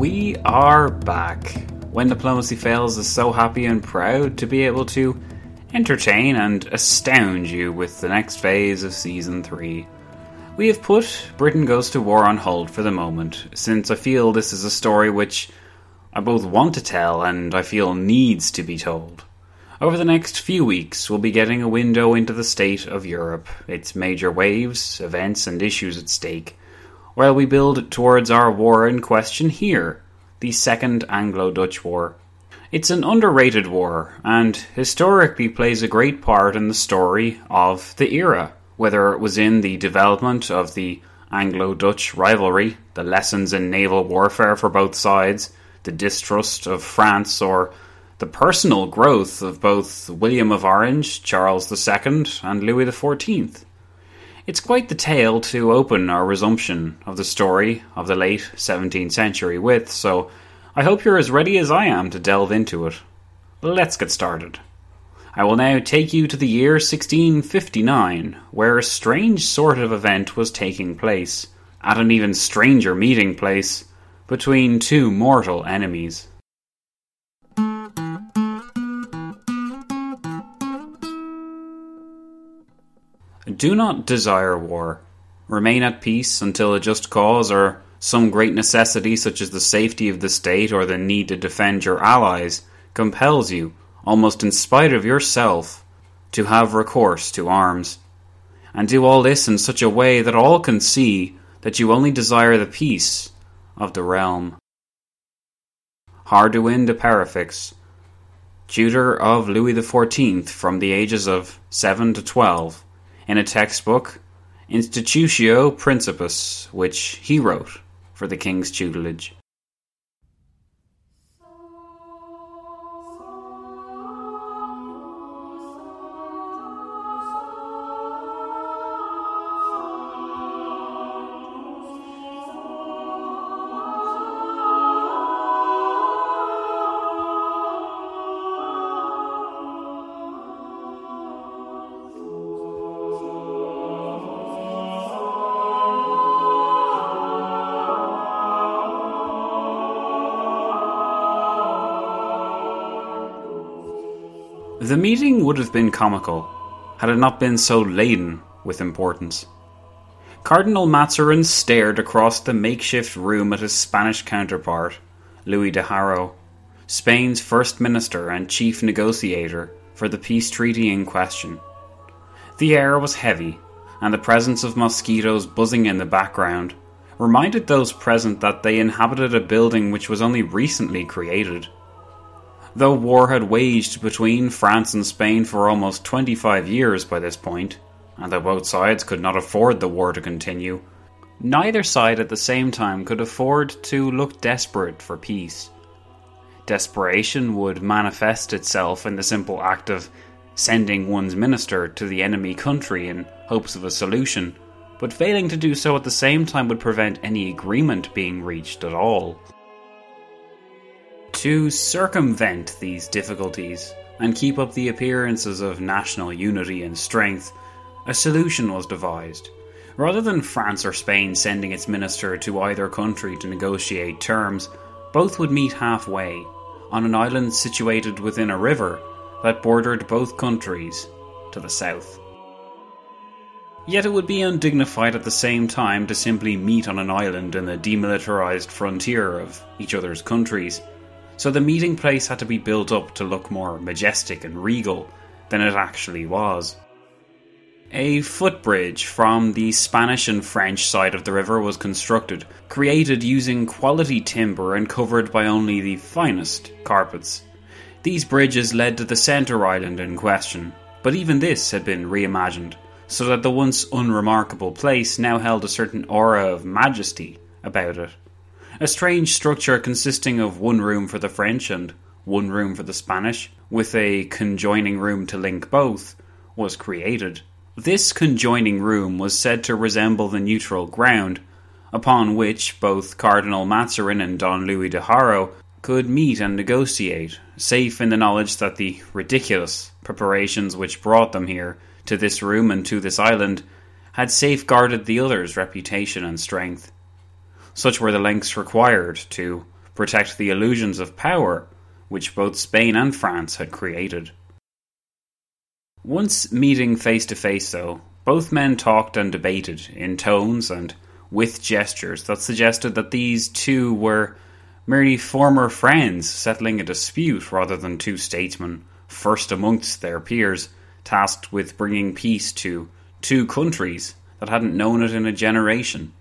We are back. When Diplomacy Fails is so happy and proud to be able to entertain and astound you with the next phase of Season 3. We have put Britain Goes to War on hold for the moment, since I feel this is a story which I both want to tell and I feel needs to be told. Over the next few weeks, we'll be getting a window into the state of Europe, its major waves, events, and issues at stake while we build towards our war in question here, the Second Anglo Dutch War. It's an underrated war, and historically plays a great part in the story of the era, whether it was in the development of the Anglo Dutch rivalry, the lessons in naval warfare for both sides, the distrust of France, or the personal growth of both William of Orange, Charles II, and Louis XIV. It's quite the tale to open our resumption of the story of the late 17th century with, so I hope you're as ready as I am to delve into it. Let's get started. I will now take you to the year 1659, where a strange sort of event was taking place, at an even stranger meeting place, between two mortal enemies. Do not desire war. Remain at peace until a just cause or some great necessity, such as the safety of the state or the need to defend your allies, compels you, almost in spite of yourself, to have recourse to arms. And do all this in such a way that all can see that you only desire the peace of the realm. Hardouin de Perefixe, tutor of Louis XIV from the ages of 7 to 12, in a textbook, Institutio Principis, which he wrote for the king's tutelage. Would have been comical had it not been so laden with importance. Cardinal Mazarin stared across the makeshift room at his Spanish counterpart, Louis de Haro, Spain's first minister and chief negotiator for the peace treaty in question. The air was heavy, and the presence of mosquitoes buzzing in the background reminded those present that they inhabited a building which was only recently created. Though war had waged between France and Spain for almost 25 years by this point, and though both sides could not afford the war to continue, neither side at the same time could afford to look desperate for peace. Desperation would manifest itself in the simple act of sending one's minister to the enemy country in hopes of a solution, but failing to do so at the same time would prevent any agreement being reached at all. To circumvent these difficulties, and keep up the appearances of national unity and strength, a solution was devised. Rather than France or Spain sending its minister to either country to negotiate terms, both would meet halfway, on an island situated within a river that bordered both countries to the south. Yet it would be undignified at the same time to simply meet on an island in the demilitarized frontier of each other's countries, so the meeting place had to be built up to look more majestic and regal than it actually was. A footbridge from the Spanish and French side of the river was constructed, created using quality timber and covered by only the finest carpets. These bridges led to the centre island in question, but even this had been reimagined, so that the once unremarkable place now held a certain aura of majesty about it. A strange structure consisting of one room for the French and one room for the Spanish, with a conjoining room to link both, was created. This conjoining room was said to resemble the neutral ground, upon which both Cardinal Mazarin and Don Louis de Haro could meet and negotiate, safe in the knowledge that the ridiculous preparations which brought them here, to this room and to this island, had safeguarded the other's reputation and strength. Such were the lengths required to protect the illusions of power which both Spain and France had created. Once meeting face to face, though, both men talked and debated in tones and with gestures that suggested that these two were merely former friends settling a dispute rather than two statesmen, first amongst their peers, tasked with bringing peace to two countries that hadn't known it in a generation.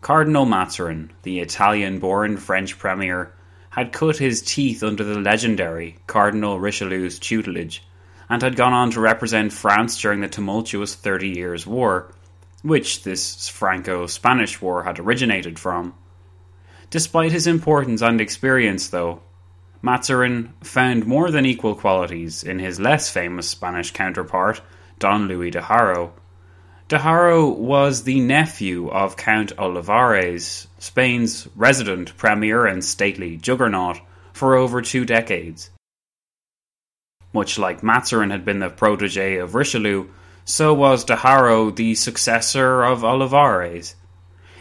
Cardinal Mazarin, the Italian born French premier, had cut his teeth under the legendary Cardinal Richelieu's tutelage and had gone on to represent France during the tumultuous Thirty Years' War, which this Franco Spanish War had originated from. Despite his importance and experience, though, Mazarin found more than equal qualities in his less famous Spanish counterpart, Don Louis de Haro. De Haro was the nephew of Count Olivares, Spain's resident premier and stately juggernaut, for over two decades. Much like Mazarin had been the protege of Richelieu, so was de Haro the successor of Olivares.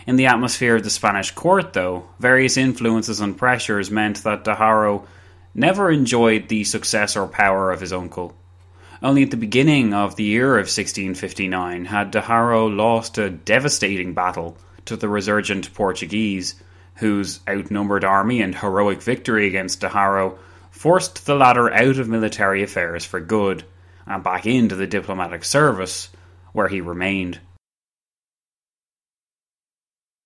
In the atmosphere of the Spanish court, though, various influences and pressures meant that de Haro never enjoyed the success or power of his uncle. Only at the beginning of the year of 1659 had de Haro lost a devastating battle to the resurgent Portuguese, whose outnumbered army and heroic victory against de Haro forced the latter out of military affairs for good and back into the diplomatic service, where he remained.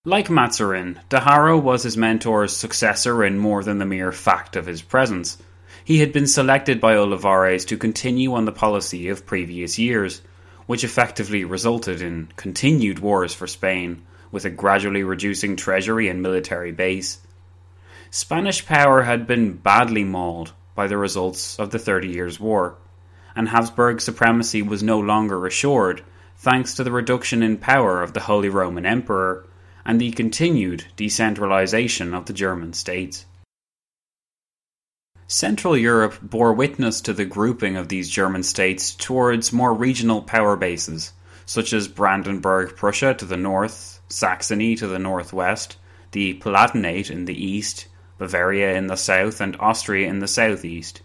Like Mazarin, de Haro was his mentor's successor in more than the mere fact of his presence. He had been selected by Olivares to continue on the policy of previous years, which effectively resulted in continued wars for Spain, with a gradually reducing treasury and military base. Spanish power had been badly mauled by the results of the Thirty Years' War, and Habsburg supremacy was no longer assured thanks to the reduction in power of the Holy Roman Emperor and the continued decentralization of the German states. Central Europe bore witness to the grouping of these German states towards more regional power bases, such as Brandenburg Prussia to the north, Saxony to the northwest, the Palatinate in the east, Bavaria in the south, and Austria in the southeast.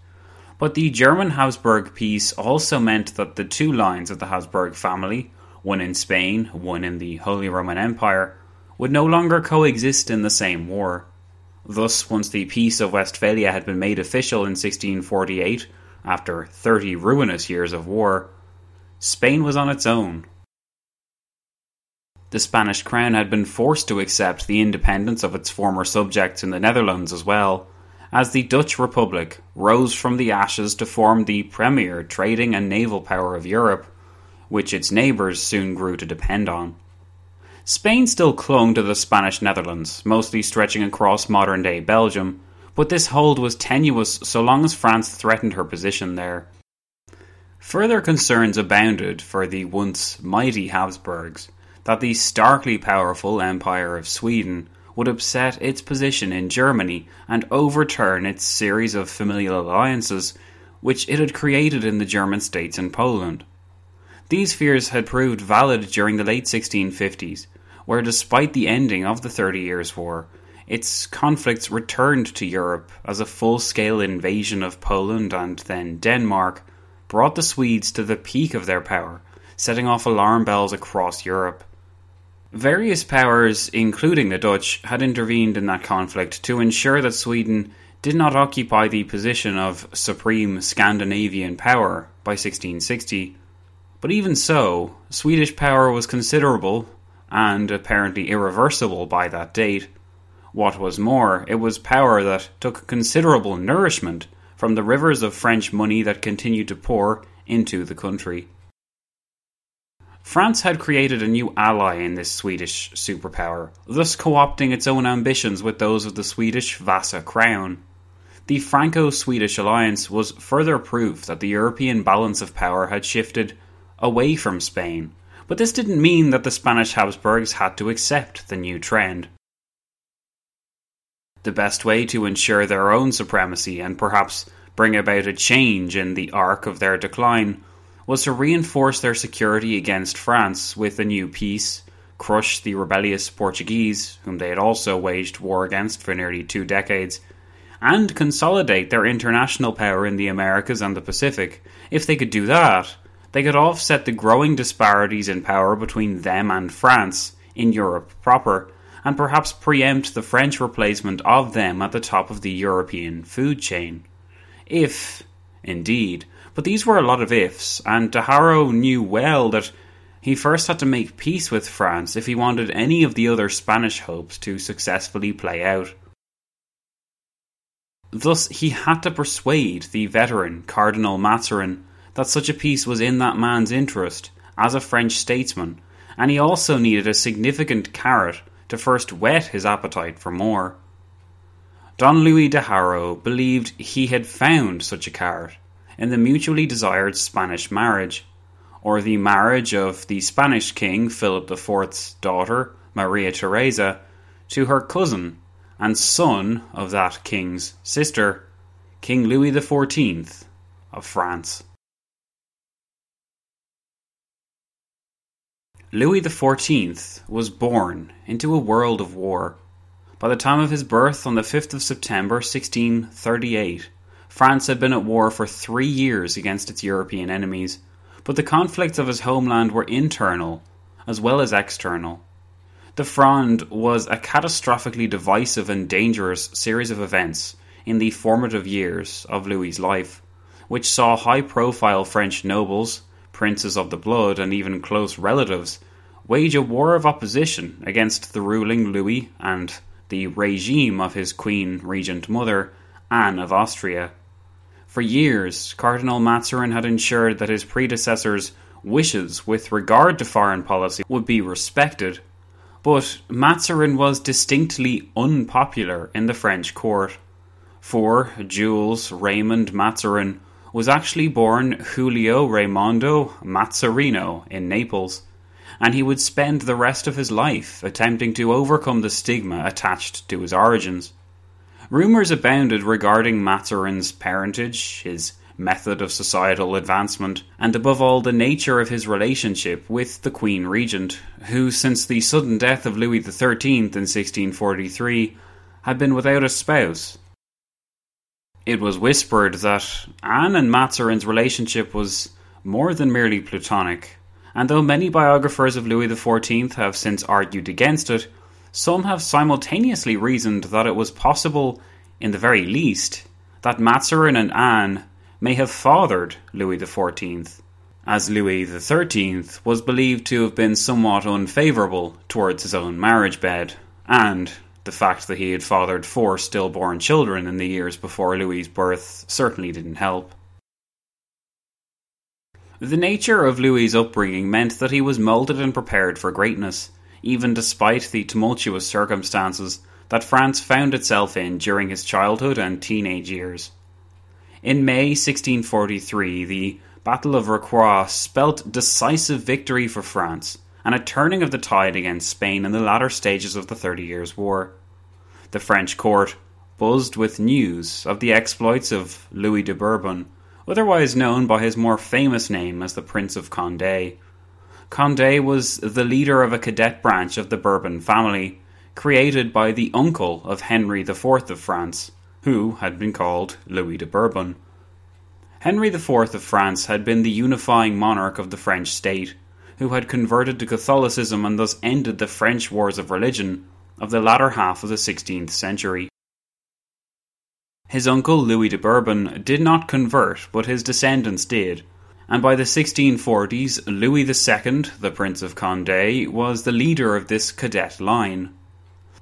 But the German Habsburg peace also meant that the two lines of the Habsburg family, one in Spain, one in the Holy Roman Empire, would no longer coexist in the same war. Thus, once the Peace of Westphalia had been made official in 1648, after 30 ruinous years of war, Spain was on its own. The Spanish crown had been forced to accept the independence of its former subjects in the Netherlands as well, as the Dutch Republic rose from the ashes to form the premier trading and naval power of Europe, which its neighbours soon grew to depend on. Spain still clung to the Spanish Netherlands, mostly stretching across modern day Belgium, but this hold was tenuous so long as France threatened her position there. Further concerns abounded for the once mighty Habsburgs that the starkly powerful Empire of Sweden would upset its position in Germany and overturn its series of familial alliances which it had created in the German states and Poland. These fears had proved valid during the late 1650s, where despite the ending of the Thirty Years' War, its conflicts returned to Europe as a full scale invasion of Poland and then Denmark brought the Swedes to the peak of their power, setting off alarm bells across Europe. Various powers, including the Dutch, had intervened in that conflict to ensure that Sweden did not occupy the position of supreme Scandinavian power by 1660. But even so, Swedish power was considerable and apparently irreversible by that date. What was more, it was power that took considerable nourishment from the rivers of French money that continued to pour into the country. France had created a new ally in this Swedish superpower, thus co opting its own ambitions with those of the Swedish Vasa crown. The Franco Swedish alliance was further proof that the European balance of power had shifted away from Spain, but this didn't mean that the Spanish Habsburgs had to accept the new trend. The best way to ensure their own supremacy and perhaps bring about a change in the arc of their decline was to reinforce their security against France with a new peace, crush the rebellious Portuguese, whom they had also waged war against for nearly two decades, and consolidate their international power in the Americas and the Pacific. If they could do that, they could offset the growing disparities in power between them and France in Europe proper, and perhaps preempt the French replacement of them at the top of the European food chain. If, indeed, but these were a lot of ifs, and De Haro knew well that he first had to make peace with France if he wanted any of the other Spanish hopes to successfully play out. Thus, he had to persuade the veteran Cardinal Mazarin that such a peace was in that man's interest as a French statesman, and he also needed a significant carrot to first whet his appetite for more. Don Louis de Haro believed he had found such a carrot in the mutually desired Spanish marriage, or the marriage of the Spanish king Philip IV's daughter, Maria Theresa, to her cousin and son of that king's sister, King Louis XIV of France. Louis XIV was born into a world of war. By the time of his birth on the 5th of September 1638, France had been at war for three years against its European enemies, but the conflicts of his homeland were internal as well as external. The Fronde was a catastrophically divisive and dangerous series of events in the formative years of Louis's life, which saw high profile French nobles, princes of the blood, and even close relatives wage a war of opposition against the ruling Louis and the regime of his queen regent mother, Anne of Austria. For years, Cardinal Mazarin had ensured that his predecessor's wishes with regard to foreign policy would be respected but Mazarin was distinctly unpopular in the French court. For Jules Raymond Mazarin was actually born Julio Raimondo Mazzarino in Naples, and he would spend the rest of his life attempting to overcome the stigma attached to his origins. Rumours abounded regarding Mazarin's parentage, his method of societal advancement, and above all the nature of his relationship with the Queen Regent, who, since the sudden death of Louis XIII in 1643, had been without a spouse. It was whispered that Anne and Mazarin's relationship was more than merely platonic, and though many biographers of Louis XIV have since argued against it, some have simultaneously reasoned that it was possible, in the very least, that Mazarin and Anne may have fathered Louis XIV, as Louis XIII was believed to have been somewhat unfavourable towards his own marriage bed, and the fact that he had fathered four stillborn children in the years before Louis's birth certainly didn't help. The nature of Louis's upbringing meant that he was moulded and prepared for greatness, even despite the tumultuous circumstances that France found itself in during his childhood and teenage years. In May 1643, the Battle of Rocroi spelt decisive victory for France and a turning of the tide against Spain in the latter stages of the Thirty Years' War. The French court, buzzed with news of the exploits of Louis de Bourbon, otherwise known by his more famous name as the Prince of Condé. Condé was the leader of a cadet branch of the Bourbon family, created by the uncle of Henry IV of France, who had been called Louis de Bourbon. Henry IV of France had been the unifying monarch of the French state, who had converted to Catholicism and thus ended the French wars of religion of the latter half of the 16th century. His uncle Louis de Bourbon did not convert, but his descendants did, and by the 1640s, Louis II, the Prince of Condé, was the leader of this cadet line.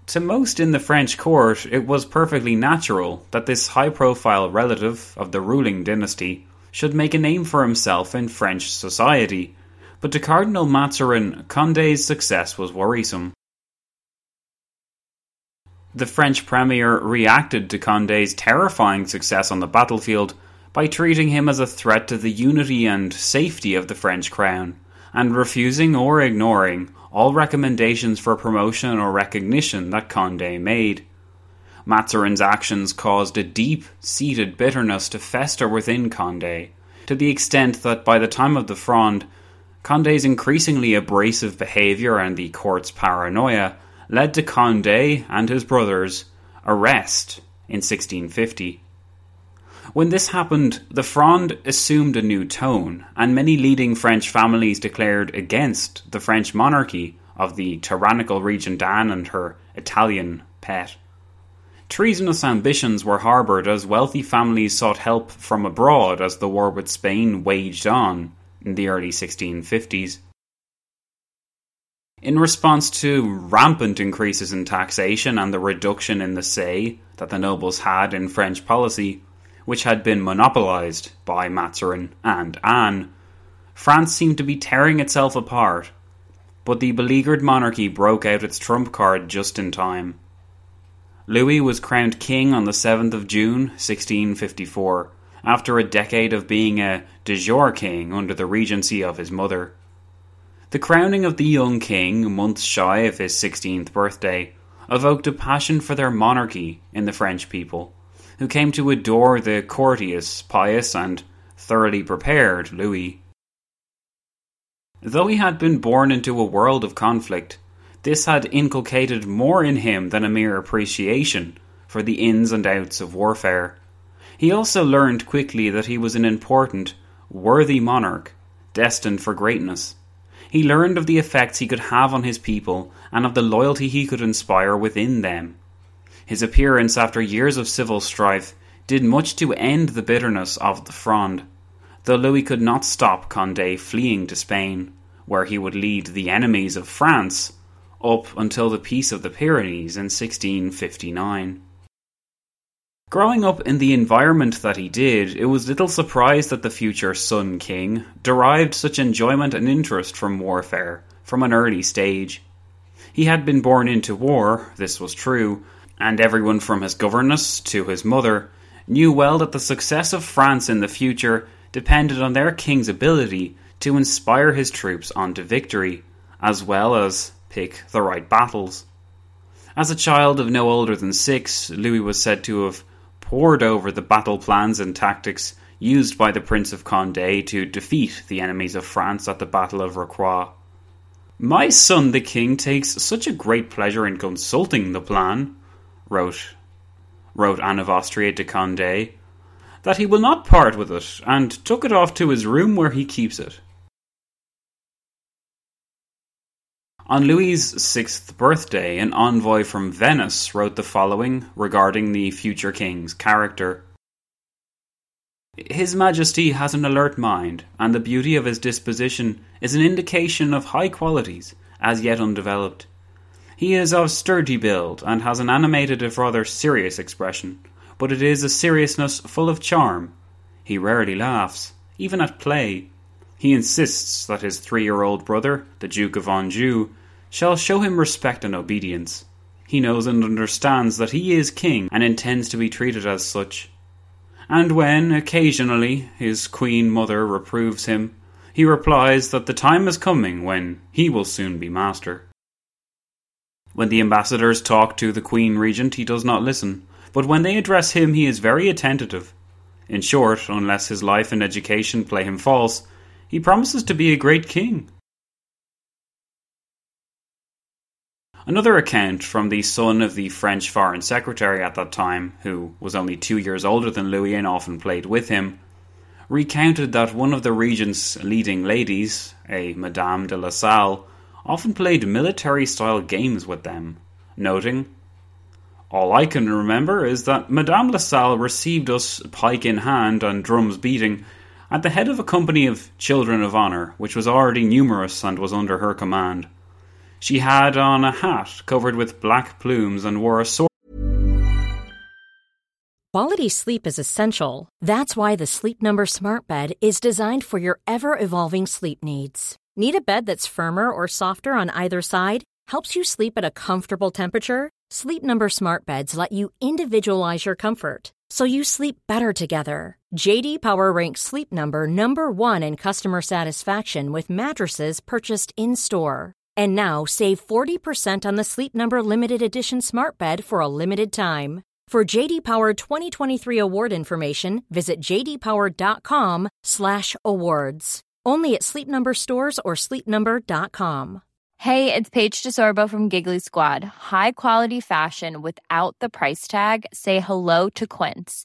To most in the French court, it was perfectly natural that this high profile relative of the ruling dynasty should make a name for himself in French society, but to Cardinal Mazarin, Condé's success was worrisome. The French premier reacted to Condé's terrifying success on the battlefield by treating him as a threat to the unity and safety of the French crown, and refusing or ignoring all recommendations for promotion or recognition that Condé made. Mazarin's actions caused a deep seated bitterness to fester within Condé, to the extent that by the time of the Fronde, Condé's increasingly abrasive behaviour and the court's paranoia led to Condé and his brothers' arrest in 1650. When this happened, the Fronde assumed a new tone, and many leading French families declared against the French monarchy of the tyrannical Regent Anne and her Italian pet. Treasonous ambitions were harboured as wealthy families sought help from abroad as the war with Spain waged on in the early 1650s. In response to rampant increases in taxation and the reduction in the say that the nobles had in French policy, which had been monopolised by Mazarin and Anne, France seemed to be tearing itself apart, but the beleaguered monarchy broke out its trump card just in time. Louis was crowned king on the 7th of June 1654, after a decade of being a de jure king under the regency of his mother. The crowning of the young king, months shy of his 16th birthday, evoked a passion for their monarchy in the French people who came to adore the courteous, pious, and thoroughly prepared Louis. Though he had been born into a world of conflict, this had inculcated more in him than a mere appreciation for the ins and outs of warfare. He also learned quickly that he was an important, worthy monarch, destined for greatness. He learned of the effects he could have on his people and of the loyalty he could inspire within them. His appearance after years of civil strife did much to end the bitterness of the Fronde, though Louis could not stop Condé fleeing to Spain, where he would lead the enemies of France up until the Peace of the Pyrenees in 1659. Growing up in the environment that he did, it was little surprise that the future Sun King derived such enjoyment and interest from warfare from an early stage. He had been born into war, this was true, and everyone from his governess to his mother knew well that the success of France in the future depended on their king's ability to inspire his troops on to victory, as well as pick the right battles. As a child of no older than six, Louis was said to have pored over the battle plans and tactics used by the Prince of Condé to defeat the enemies of France at the Battle of Rocroi. My son the king takes such a great pleasure in consulting the plan, wrote wrote Anne of Austria to Condé, that he will not part with it, and took it off to his room where he keeps it. On Louis's sixth birthday, an envoy from Venice wrote the following regarding the future king's character. His Majesty has an alert mind, and the beauty of his disposition is an indication of high qualities, as yet undeveloped. He is of sturdy build and has an animated if rather serious expression, but it is a seriousness full of charm. He rarely laughs, even at play. He insists that his three year old brother, the Duke of Anjou, shall show him respect and obedience. He knows and understands that he is king and intends to be treated as such. And when, occasionally, his queen mother reproves him, he replies that the time is coming when he will soon be master. When the ambassadors talk to the Queen Regent, he does not listen, but when they address him, he is very attentive. In short, unless his life and education play him false, he promises to be a great king. Another account from the son of the French Foreign Secretary at that time, who was only two years older than Louis and often played with him, recounted that one of the regent's leading ladies, a Madame de la Salle, often played military style games with them, noting, All I can remember is that Madame La Salle received us pike in hand and drums beating at the head of a company of children of honour, which was already numerous and was under her command. She had on a hat covered with black plumes and wore a sword. Quality sleep is essential. That's why the Sleep Number Smart Bed is designed for your ever evolving sleep needs. Need a bed that's firmer or softer on either side? Helps you sleep at a comfortable temperature? Sleep Number Smart Beds let you individualize your comfort so you sleep better together. JD Power ranks Sleep Number number 1 in customer satisfaction with mattresses purchased in-store. And now save 40% on the Sleep Number limited edition smart bed for a limited time. For JD Power 2023 award information, visit jdpower.com/awards. Only at Sleep Number stores or sleepnumber.com. Hey, it's Paige DeSorbo from Giggly Squad. High quality fashion without the price tag. Say hello to Quince.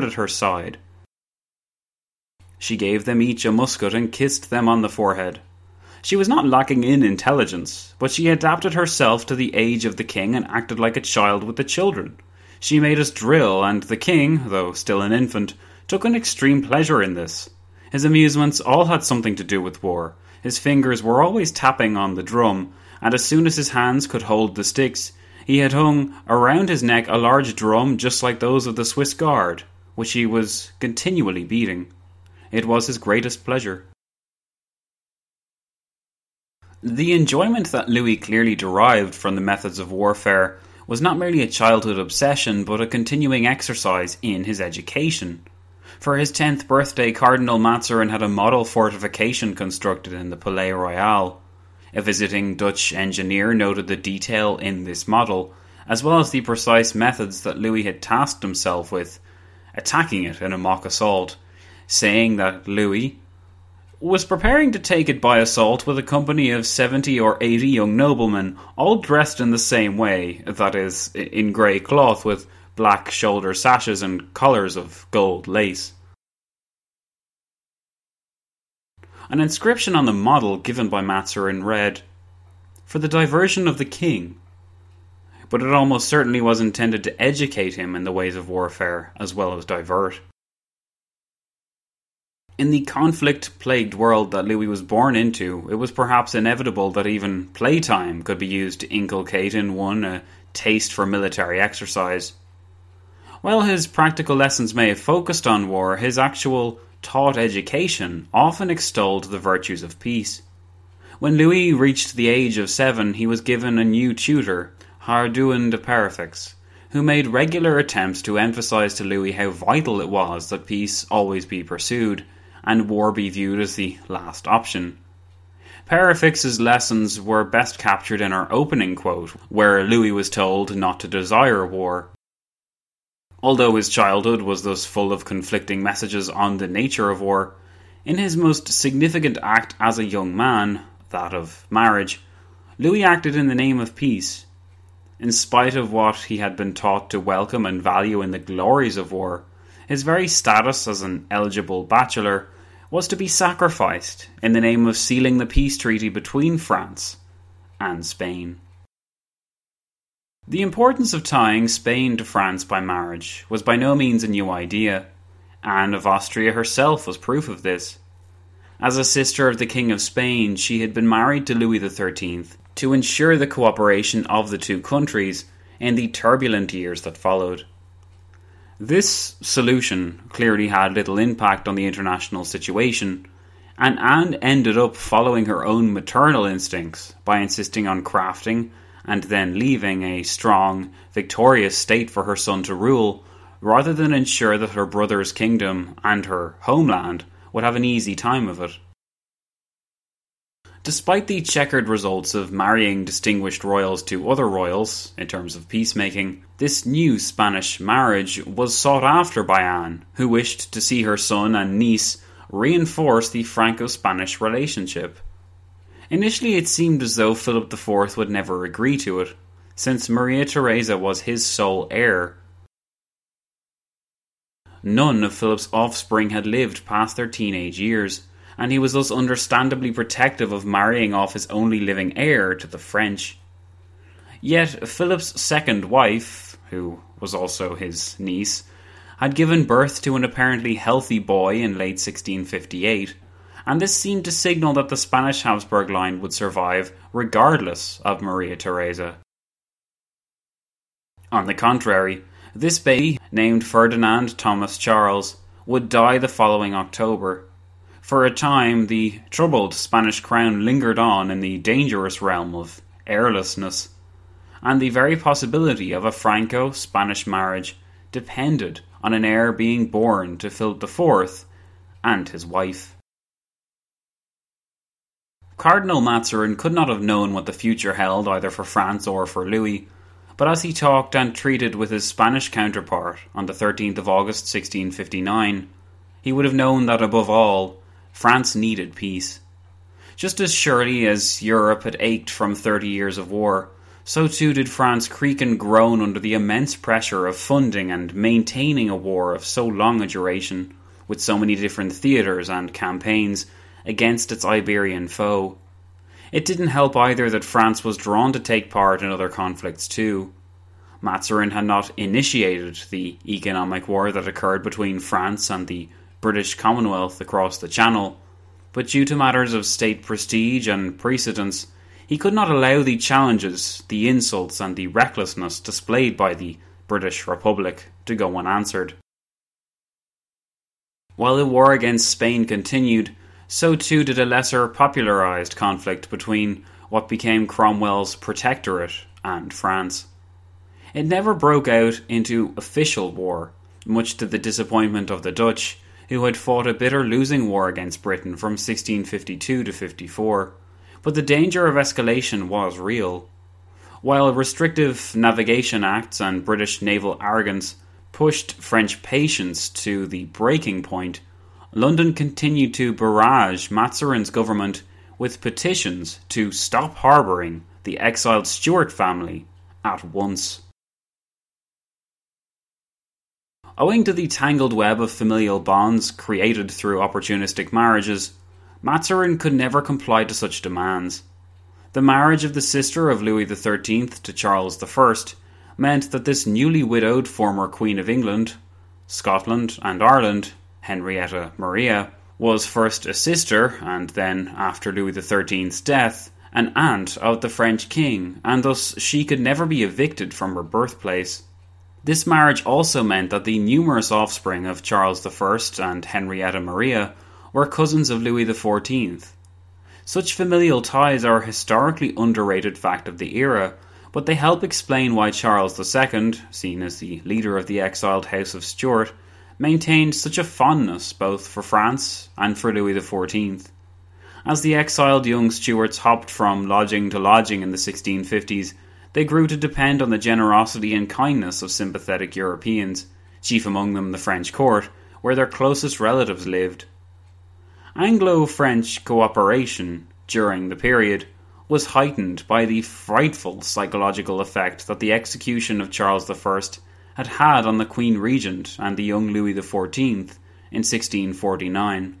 At her side. She gave them each a musket and kissed them on the forehead. She was not lacking in intelligence, but she adapted herself to the age of the king and acted like a child with the children. She made us drill, and the king, though still an infant, took an extreme pleasure in this. His amusements all had something to do with war. His fingers were always tapping on the drum, and as soon as his hands could hold the sticks, he had hung around his neck a large drum just like those of the Swiss Guard, which he was continually beating. It was his greatest pleasure. The enjoyment that Louis clearly derived from the methods of warfare was not merely a childhood obsession, but a continuing exercise in his education. For his tenth birthday, Cardinal Mazarin had a model fortification constructed in the Palais Royal. A visiting Dutch engineer noted the detail in this model, as well as the precise methods that Louis had tasked himself with, attacking it in a mock assault, saying that Louis was preparing to take it by assault with a company of 70 or 80 young noblemen, all dressed in the same way, that is, in grey cloth with black shoulder sashes and collars of gold lace. An inscription on the model given by Mazarin read, For the diversion of the king. But it almost certainly was intended to educate him in the ways of warfare as well as divert. In the conflict plagued world that Louis was born into, it was perhaps inevitable that even playtime could be used to inculcate in one a taste for military exercise. While his practical lessons may have focused on war, his actual taught education often extolled the virtues of peace. When Louis reached the age of seven, he was given a new tutor, Hardouin de Perefixe, who made regular attempts to emphasize to Louis how vital it was that peace always be pursued and war be viewed as the last option. Perefixe's lessons were best captured in our opening quote, where Louis was told not to desire war. Although his childhood was thus full of conflicting messages on the nature of war, in his most significant act as a young man, that of marriage, Louis acted in the name of peace. In spite of what he had been taught to welcome and value in the glories of war, his very status as an eligible bachelor was to be sacrificed in the name of sealing the peace treaty between France and Spain. The importance of tying Spain to France by marriage was by no means a new idea. Anne of Austria herself was proof of this. As a sister of the King of Spain, she had been married to Louis XIII to ensure the cooperation of the two countries in the turbulent years that followed. This solution clearly had little impact on the international situation, and Anne ended up following her own maternal instincts by insisting on crafting and then leaving a strong, victorious state for her son to rule, rather than ensure that her brother's kingdom and her homeland would have an easy time of it. Despite the checkered results of marrying distinguished royals to other royals, in terms of peacemaking, this new Spanish marriage was sought after by Anne, who wished to see her son and niece reinforce the Franco Spanish relationship. Initially, it seemed as though Philip IV would never agree to it, since Maria Theresa was his sole heir. None of Philip's offspring had lived past their teenage years and he was thus understandably protective of marrying off his only living heir to the French. Yet Philip's second wife, who was also his niece, had given birth to an apparently healthy boy in late 1658, and this seemed to signal that the Spanish Habsburg line would survive regardless of Maria Theresa. On the contrary, this baby, named Ferdinand Thomas Charles, would die the following October, for a time, the troubled Spanish crown lingered on in the dangerous realm of heirlessness, and the very possibility of a Franco Spanish marriage depended on an heir being born to Philip IV and his wife. Cardinal Mazarin could not have known what the future held either for France or for Louis, but as he talked and treated with his Spanish counterpart on the 13th of August 1659, he would have known that above all, France needed peace. Just as surely as Europe had ached from thirty years of war, so too did France creak and groan under the immense pressure of funding and maintaining a war of so long a duration, with so many different theatres and campaigns, against its Iberian foe. It didn't help either that France was drawn to take part in other conflicts too. Mazarin had not initiated the economic war that occurred between France and the British Commonwealth across the Channel, but due to matters of state prestige and precedence, he could not allow the challenges, the insults, and the recklessness displayed by the British Republic to go unanswered. While the war against Spain continued, so too did a lesser popularised conflict between what became Cromwell's Protectorate and France. It never broke out into official war, much to the disappointment of the Dutch, who had fought a bitter losing war against Britain from 1652 to 54, but the danger of escalation was real. While restrictive navigation acts and British naval arrogance pushed French patience to the breaking point, London continued to barrage Mazarin's government with petitions to stop harbouring the exiled Stuart family at once. Owing to the tangled web of familial bonds created through opportunistic marriages, Mazarin could never comply to such demands. The marriage of the sister of Louis XIII to Charles I meant that this newly widowed former Queen of England, Scotland, and Ireland, Henrietta Maria, was first a sister, and then, after Louis XIII's death, an aunt of the French king, and thus she could never be evicted from her birthplace. This marriage also meant that the numerous offspring of Charles I and Henrietta Maria were cousins of Louis XIV. Such familial ties are a historically underrated fact of the era, but they help explain why Charles II, seen as the leader of the exiled House of Stuart, maintained such a fondness both for France and for Louis XIV. As the exiled young Stuarts hopped from lodging to lodging in the 1650s, they grew to depend on the generosity and kindness of sympathetic Europeans, chief among them the French court, where their closest relatives lived. Anglo French cooperation during the period was heightened by the frightful psychological effect that the execution of Charles I had had on the Queen Regent and the young Louis XIV in 1649.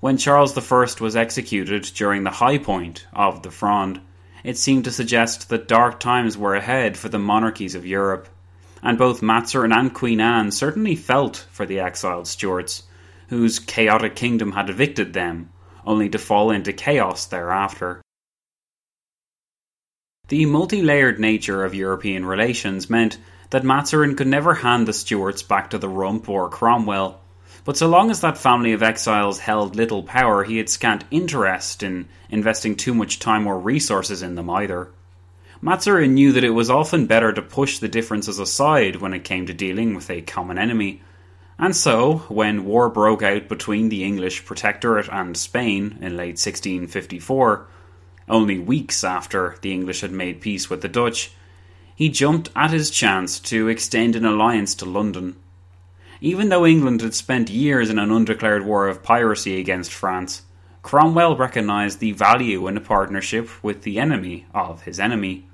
When Charles I was executed during the high point of the Fronde, it seemed to suggest that dark times were ahead for the monarchies of Europe, and both Mazarin and Queen Anne certainly felt for the exiled Stuarts, whose chaotic kingdom had evicted them, only to fall into chaos thereafter. The multi layered nature of European relations meant that Mazarin could never hand the Stuarts back to the Rump or Cromwell, but so long as that family of exiles held little power, he had scant interest in investing too much time or resources in them either. Mazarin knew that it was often better to push the differences aside when it came to dealing with a common enemy. And so, when war broke out between the English Protectorate and Spain in late 1654, only weeks after the English had made peace with the Dutch, he jumped at his chance to extend an alliance to London. Even though England had spent years in an undeclared war of piracy against France, Cromwell recognised the value in a partnership with the enemy of his enemy.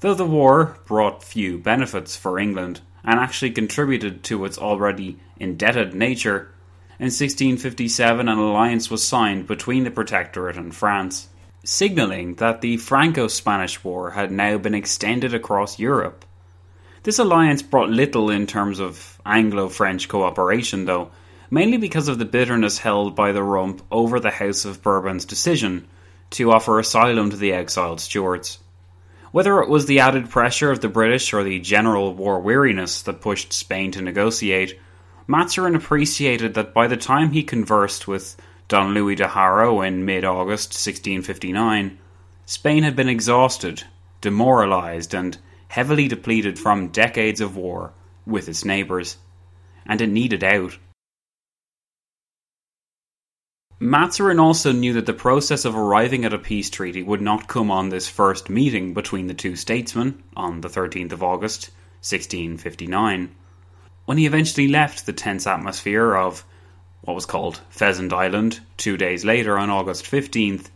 Though the war brought few benefits for England and actually contributed to its already indebted nature, in 1657 an alliance was signed between the Protectorate and France, signalling that the Franco Spanish War had now been extended across Europe this alliance brought little in terms of Anglo French cooperation, though, mainly because of the bitterness held by the Rump over the House of Bourbon's decision to offer asylum to the exiled Stuarts. Whether it was the added pressure of the British or the general war weariness that pushed Spain to negotiate, Mazarin appreciated that by the time he conversed with Don Louis de Haro in mid August 1659, Spain had been exhausted, demoralised, and heavily depleted from decades of war with its neighbours, and it needed out. Mazarin also knew that the process of arriving at a peace treaty would not come on this first meeting between the two statesmen on the 13th of August, 1659. When he eventually left the tense atmosphere of what was called Pheasant Island two days later on August 15th,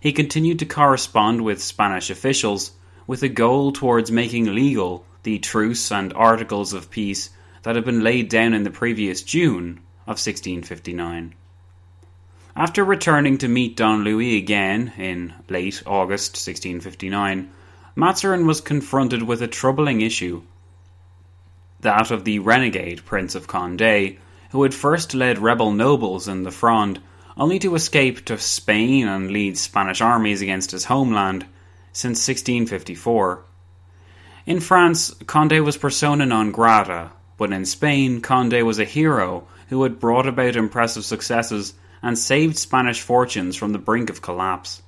he continued to correspond with Spanish officials with a goal towards making legal the truce and articles of peace that had been laid down in the previous June of 1659. After returning to meet Don Louis again in late August 1659, Mazarin was confronted with a troubling issue that of the renegade Prince of Conde, who had first led rebel nobles in the Fronde, only to escape to Spain and lead Spanish armies against his homeland since 1654. In France, Conde was persona non grata, but in Spain, Conde was a hero who had brought about impressive successes and saved Spanish fortunes from the brink of collapse.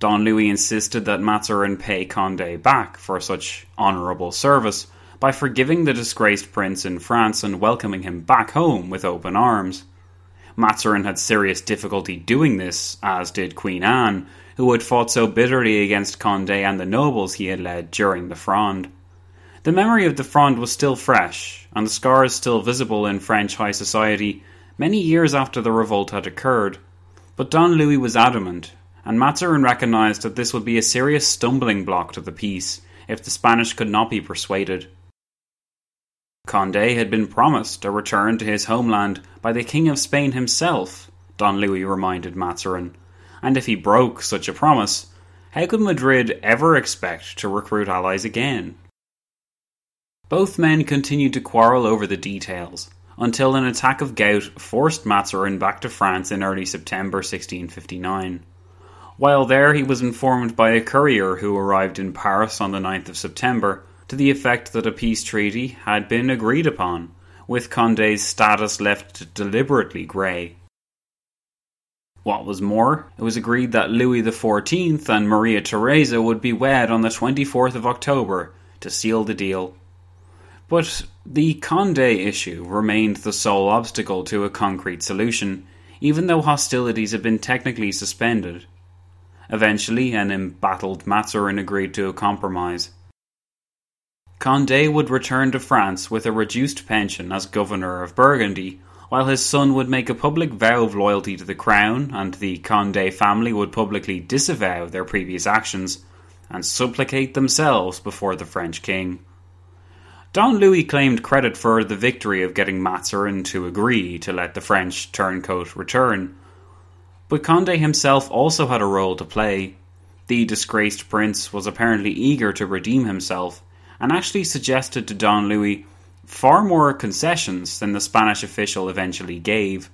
Don Louis insisted that Mazarin pay Conde back for such honourable service by forgiving the disgraced prince in France and welcoming him back home with open arms. Mazarin had serious difficulty doing this, as did Queen Anne, who had fought so bitterly against Conde and the nobles he had led during the Fronde. The memory of the Fronde was still fresh, and the scars still visible in French high society many years after the revolt had occurred. But Don Louis was adamant, and Mazarin recognised that this would be a serious stumbling block to the peace if the Spanish could not be persuaded. Conde had been promised a return to his homeland by the King of Spain himself, Don Louis reminded Mazarin, and if he broke such a promise, how could Madrid ever expect to recruit allies again? Both men continued to quarrel over the details, until an attack of gout forced Mazarin back to France in early September 1659. While there, he was informed by a courier who arrived in Paris on the 9th of September to the effect that a peace treaty had been agreed upon, with Conde's status left deliberately grey. What was more, it was agreed that Louis XIV and Maria Theresa would be wed on the 24th of October to seal the deal. But the Conde issue remained the sole obstacle to a concrete solution, even though hostilities had been technically suspended. Eventually, an embattled Mazarin agreed to a compromise. Conde would return to France with a reduced pension as governor of Burgundy while his son would make a public vow of loyalty to the crown and the Conde family would publicly disavow their previous actions and supplicate themselves before the French king. Don Louis claimed credit for the victory of getting Mazarin to agree to let the French turncoat return. But Conde himself also had a role to play. The disgraced prince was apparently eager to redeem himself and actually suggested to Don Louis far more concessions than the Spanish official eventually gave.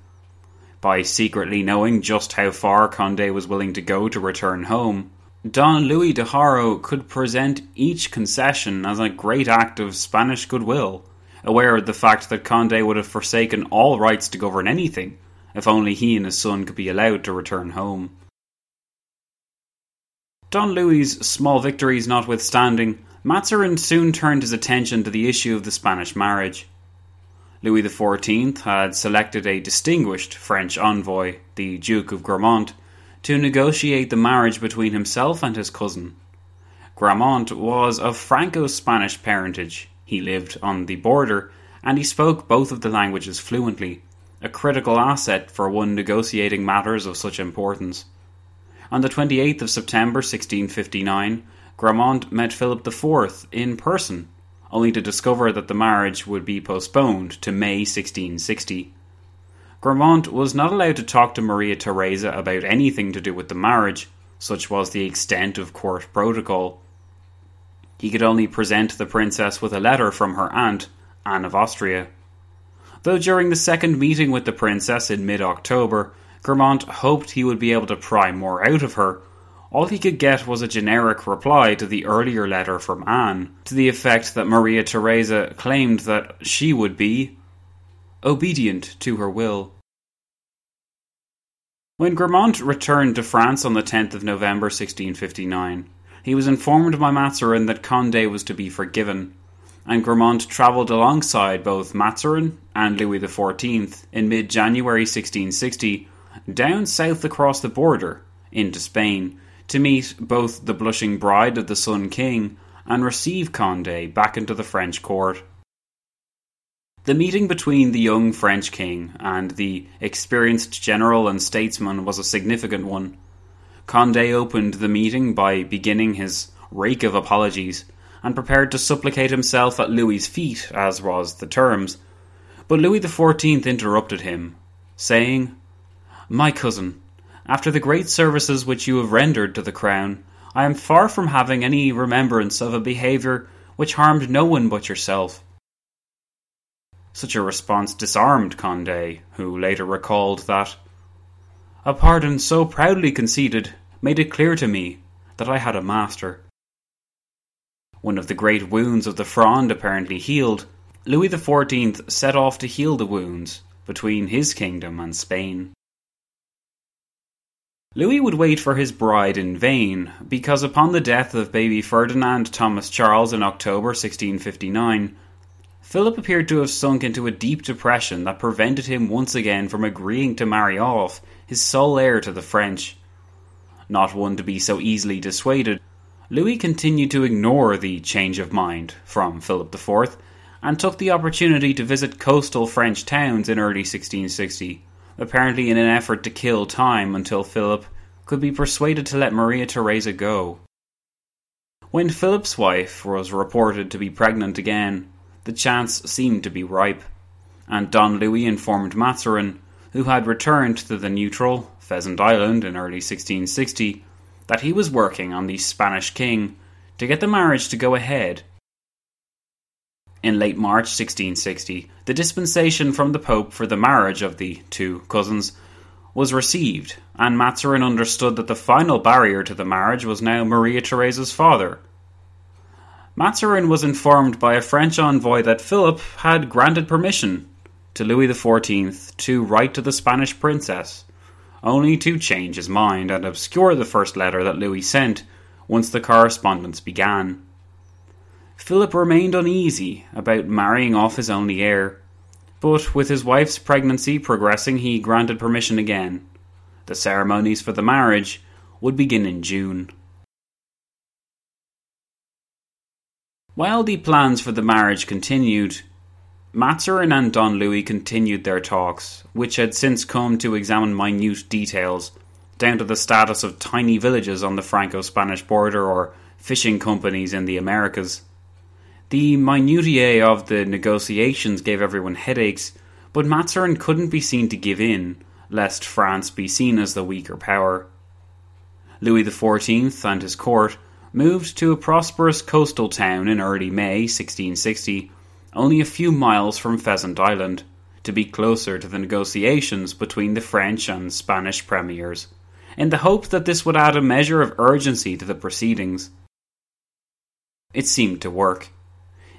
By secretly knowing just how far Conde was willing to go to return home, Don Luis de Haro could present each concession as a great act of Spanish goodwill, aware of the fact that Conde would have forsaken all rights to govern anything if only he and his son could be allowed to return home. Don Louis's small victories notwithstanding, Mazarin soon turned his attention to the issue of the Spanish marriage. Louis XIV had selected a distinguished French envoy, the Duke of Gramont, to negotiate the marriage between himself and his cousin. Gramont was of Franco Spanish parentage. He lived on the border and he spoke both of the languages fluently, a critical asset for one negotiating matters of such importance. On the 28th of September 1659, Gramont met Philip IV in person, only to discover that the marriage would be postponed to May 1660. Gramont was not allowed to talk to Maria Theresa about anything to do with the marriage, such was the extent of court protocol. He could only present the princess with a letter from her aunt, Anne of Austria. Though during the second meeting with the princess in mid October, Gramont hoped he would be able to pry more out of her, all he could get was a generic reply to the earlier letter from Anne, to the effect that Maria Theresa claimed that she would be obedient to her will. When Gramont returned to France on the 10th of November 1659, he was informed by Mazarin that Conde was to be forgiven, and Gramont travelled alongside both Mazarin and Louis XIV in mid January 1660 down south across the border into Spain to meet both the blushing bride of the Sun King and receive Conde back into the French court. The meeting between the young French king and the experienced general and statesman was a significant one. Conde opened the meeting by beginning his rake of apologies and prepared to supplicate himself at Louis's feet, as was the terms. But Louis XIV interrupted him, saying, My cousin, after the great services which you have rendered to the crown, I am far from having any remembrance of a behaviour which harmed no one but yourself. Such a response disarmed Conde, who later recalled that a pardon so proudly conceded made it clear to me that I had a master. One of the great wounds of the Fronde apparently healed, Louis XIV set off to heal the wounds between his kingdom and Spain. Louis would wait for his bride in vain, because upon the death of baby Ferdinand Thomas Charles in October 1659, Philip appeared to have sunk into a deep depression that prevented him once again from agreeing to marry off his sole heir to the French. Not one to be so easily dissuaded, Louis continued to ignore the change of mind from Philip IV and took the opportunity to visit coastal French towns in early 1660 apparently in an effort to kill time until Philip could be persuaded to let Maria Theresa go. When Philip's wife was reported to be pregnant again, the chance seemed to be ripe, and Don Louis informed Mazarin, who had returned to the neutral Pheasant Island in early 1660, that he was working on the Spanish king to get the marriage to go ahead in late March 1660, the dispensation from the Pope for the marriage of the two cousins was received, and Mazarin understood that the final barrier to the marriage was now Maria Theresa's father. Mazarin was informed by a French envoy that Philip had granted permission to Louis XIV to write to the Spanish princess, only to change his mind and obscure the first letter that Louis sent once the correspondence began. Philip remained uneasy about marrying off his only heir, but with his wife's pregnancy progressing, he granted permission again. The ceremonies for the marriage would begin in June. While the plans for the marriage continued, Mazarin and Don Louis continued their talks, which had since come to examine minute details, down to the status of tiny villages on the Franco Spanish border or fishing companies in the Americas. The minutiae of the negotiations gave everyone headaches, but Mazarin couldn't be seen to give in, lest France be seen as the weaker power. Louis XIV and his court moved to a prosperous coastal town in early May 1660 only a few miles from Pheasant Island, to be closer to the negotiations between the French and Spanish premiers, in the hope that this would add a measure of urgency to the proceedings. It seemed to work.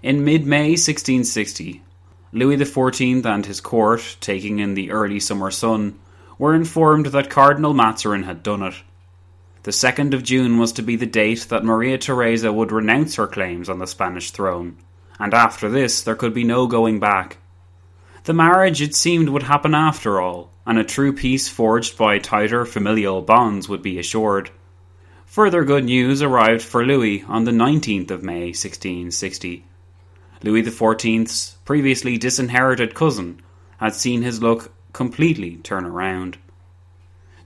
In mid May 1660, Louis XIV and his court, taking in the early summer sun, were informed that Cardinal Mazarin had done it. The 2nd of June was to be the date that Maria Theresa would renounce her claims on the Spanish throne and after this there could be no going back. The marriage, it seemed, would happen after all, and a true peace forged by tighter familial bonds would be assured. Further good news arrived for Louis on the 19th of May 1660. Louis XIV's previously disinherited cousin had seen his luck completely turn around.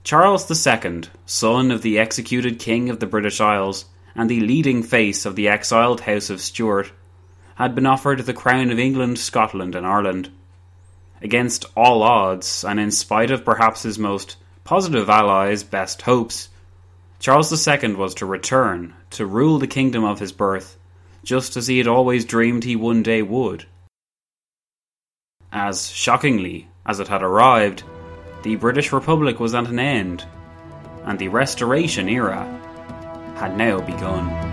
Charles II, son of the executed King of the British Isles and the leading face of the exiled House of Stuart, had been offered the crown of England, Scotland, and Ireland. Against all odds, and in spite of perhaps his most positive allies' best hopes, Charles II was to return to rule the kingdom of his birth, just as he had always dreamed he one day would. As shockingly as it had arrived, the British Republic was at an end, and the Restoration era had now begun.